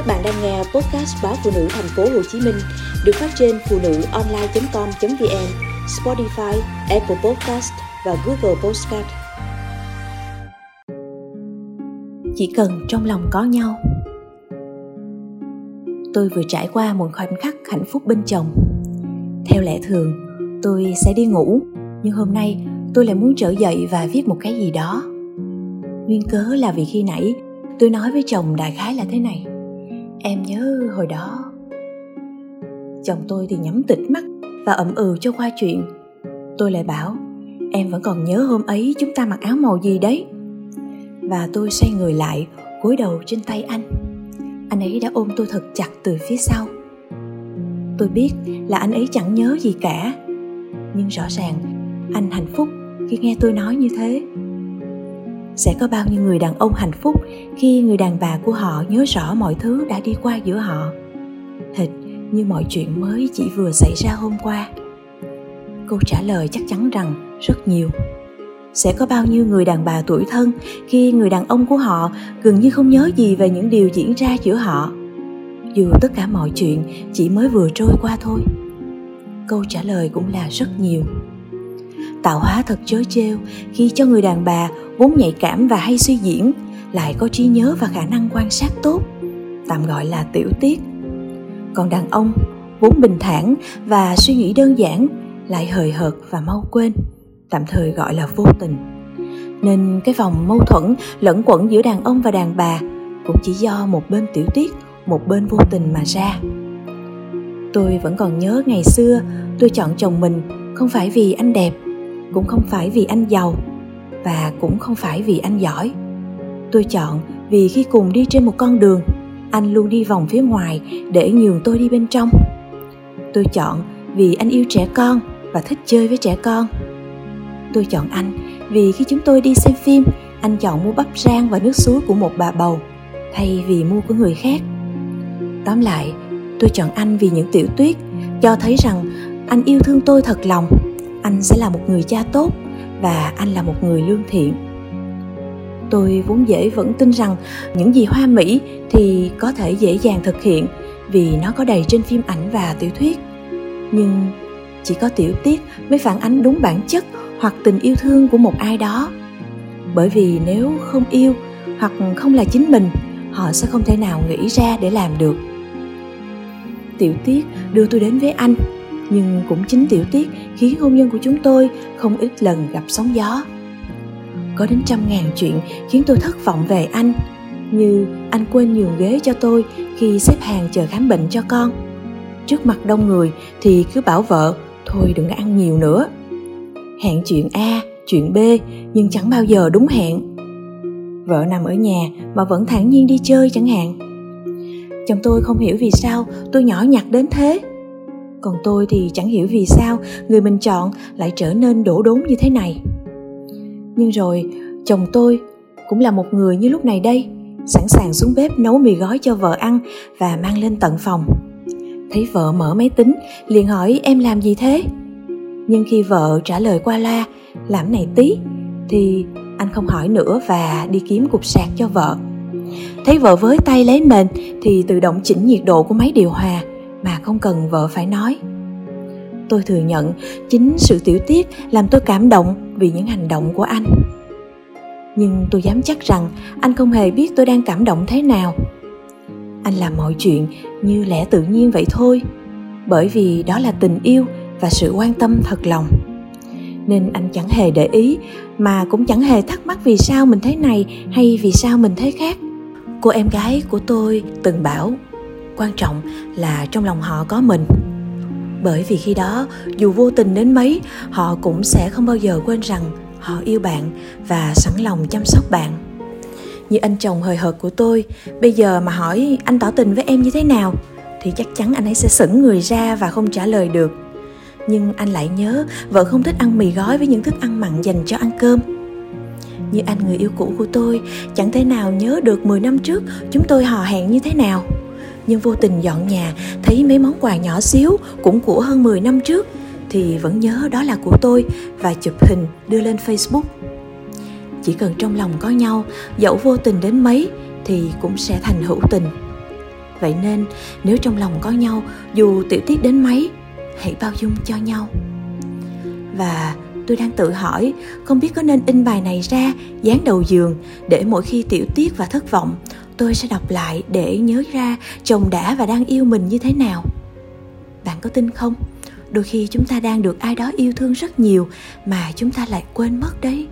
Các bạn đang nghe podcast báo phụ nữ thành phố Hồ Chí Minh được phát trên phụ nữ online.com.vn, Spotify, Apple Podcast và Google Podcast. Chỉ cần trong lòng có nhau. Tôi vừa trải qua một khoảnh khắc hạnh phúc bên chồng. Theo lẽ thường, tôi sẽ đi ngủ, nhưng hôm nay tôi lại muốn trở dậy và viết một cái gì đó. Nguyên cớ là vì khi nãy tôi nói với chồng đại khái là thế này em nhớ hồi đó. Chồng tôi thì nhắm tịt mắt và ậm ừ cho qua chuyện. Tôi lại bảo, em vẫn còn nhớ hôm ấy chúng ta mặc áo màu gì đấy? Và tôi xoay người lại cúi đầu trên tay anh. Anh ấy đã ôm tôi thật chặt từ phía sau. Tôi biết là anh ấy chẳng nhớ gì cả. Nhưng rõ ràng, anh hạnh phúc khi nghe tôi nói như thế sẽ có bao nhiêu người đàn ông hạnh phúc khi người đàn bà của họ nhớ rõ mọi thứ đã đi qua giữa họ? Hệt như mọi chuyện mới chỉ vừa xảy ra hôm qua. Câu trả lời chắc chắn rằng rất nhiều. Sẽ có bao nhiêu người đàn bà tuổi thân khi người đàn ông của họ gần như không nhớ gì về những điều diễn ra giữa họ? Dù tất cả mọi chuyện chỉ mới vừa trôi qua thôi. Câu trả lời cũng là rất nhiều tạo hóa thật chớ trêu, khi cho người đàn bà vốn nhạy cảm và hay suy diễn, lại có trí nhớ và khả năng quan sát tốt, tạm gọi là tiểu tiết. Còn đàn ông vốn bình thản và suy nghĩ đơn giản, lại hời hợt và mau quên, tạm thời gọi là vô tình. Nên cái vòng mâu thuẫn, lẫn quẩn giữa đàn ông và đàn bà cũng chỉ do một bên tiểu tiết, một bên vô tình mà ra. Tôi vẫn còn nhớ ngày xưa tôi chọn chồng mình không phải vì anh đẹp cũng không phải vì anh giàu và cũng không phải vì anh giỏi. Tôi chọn vì khi cùng đi trên một con đường, anh luôn đi vòng phía ngoài để nhường tôi đi bên trong. Tôi chọn vì anh yêu trẻ con và thích chơi với trẻ con. Tôi chọn anh vì khi chúng tôi đi xem phim, anh chọn mua bắp rang và nước suối của một bà bầu thay vì mua của người khác. Tóm lại, tôi chọn anh vì những tiểu tuyết cho thấy rằng anh yêu thương tôi thật lòng anh sẽ là một người cha tốt và anh là một người lương thiện. Tôi vốn dễ vẫn tin rằng những gì hoa mỹ thì có thể dễ dàng thực hiện vì nó có đầy trên phim ảnh và tiểu thuyết. Nhưng chỉ có tiểu tiết mới phản ánh đúng bản chất hoặc tình yêu thương của một ai đó. Bởi vì nếu không yêu hoặc không là chính mình, họ sẽ không thể nào nghĩ ra để làm được. Tiểu tiết đưa tôi đến với anh nhưng cũng chính tiểu tiết khiến hôn nhân của chúng tôi không ít lần gặp sóng gió. Có đến trăm ngàn chuyện khiến tôi thất vọng về anh, như anh quên nhường ghế cho tôi khi xếp hàng chờ khám bệnh cho con. Trước mặt đông người thì cứ bảo vợ, thôi đừng ăn nhiều nữa. Hẹn chuyện a, chuyện b, nhưng chẳng bao giờ đúng hẹn. Vợ nằm ở nhà mà vẫn thản nhiên đi chơi chẳng hạn. Chồng tôi không hiểu vì sao tôi nhỏ nhặt đến thế còn tôi thì chẳng hiểu vì sao người mình chọn lại trở nên đổ đốn như thế này. Nhưng rồi, chồng tôi cũng là một người như lúc này đây, sẵn sàng xuống bếp nấu mì gói cho vợ ăn và mang lên tận phòng. Thấy vợ mở máy tính, liền hỏi em làm gì thế? Nhưng khi vợ trả lời qua loa, làm này tí, thì anh không hỏi nữa và đi kiếm cục sạc cho vợ. Thấy vợ với tay lấy nền thì tự động chỉnh nhiệt độ của máy điều hòa mà không cần vợ phải nói. Tôi thừa nhận chính sự tiểu tiết làm tôi cảm động vì những hành động của anh. Nhưng tôi dám chắc rằng anh không hề biết tôi đang cảm động thế nào. Anh làm mọi chuyện như lẽ tự nhiên vậy thôi, bởi vì đó là tình yêu và sự quan tâm thật lòng. Nên anh chẳng hề để ý, mà cũng chẳng hề thắc mắc vì sao mình thế này hay vì sao mình thế khác. Cô em gái của tôi từng bảo quan trọng là trong lòng họ có mình. Bởi vì khi đó, dù vô tình đến mấy, họ cũng sẽ không bao giờ quên rằng họ yêu bạn và sẵn lòng chăm sóc bạn. Như anh chồng hời hợt của tôi, bây giờ mà hỏi anh tỏ tình với em như thế nào, thì chắc chắn anh ấy sẽ sững người ra và không trả lời được. Nhưng anh lại nhớ vợ không thích ăn mì gói với những thức ăn mặn dành cho ăn cơm. Như anh, người yêu cũ của tôi, chẳng thể nào nhớ được 10 năm trước chúng tôi hò hẹn như thế nào nhưng vô tình dọn nhà thấy mấy món quà nhỏ xíu cũng của hơn 10 năm trước thì vẫn nhớ đó là của tôi và chụp hình đưa lên Facebook. Chỉ cần trong lòng có nhau, dẫu vô tình đến mấy thì cũng sẽ thành hữu tình. vậy nên nếu trong lòng có nhau dù tiểu tiết đến mấy hãy bao dung cho nhau và tôi đang tự hỏi không biết có nên in bài này ra dán đầu giường để mỗi khi tiểu tiết và thất vọng tôi sẽ đọc lại để nhớ ra chồng đã và đang yêu mình như thế nào. Bạn có tin không? Đôi khi chúng ta đang được ai đó yêu thương rất nhiều mà chúng ta lại quên mất đấy.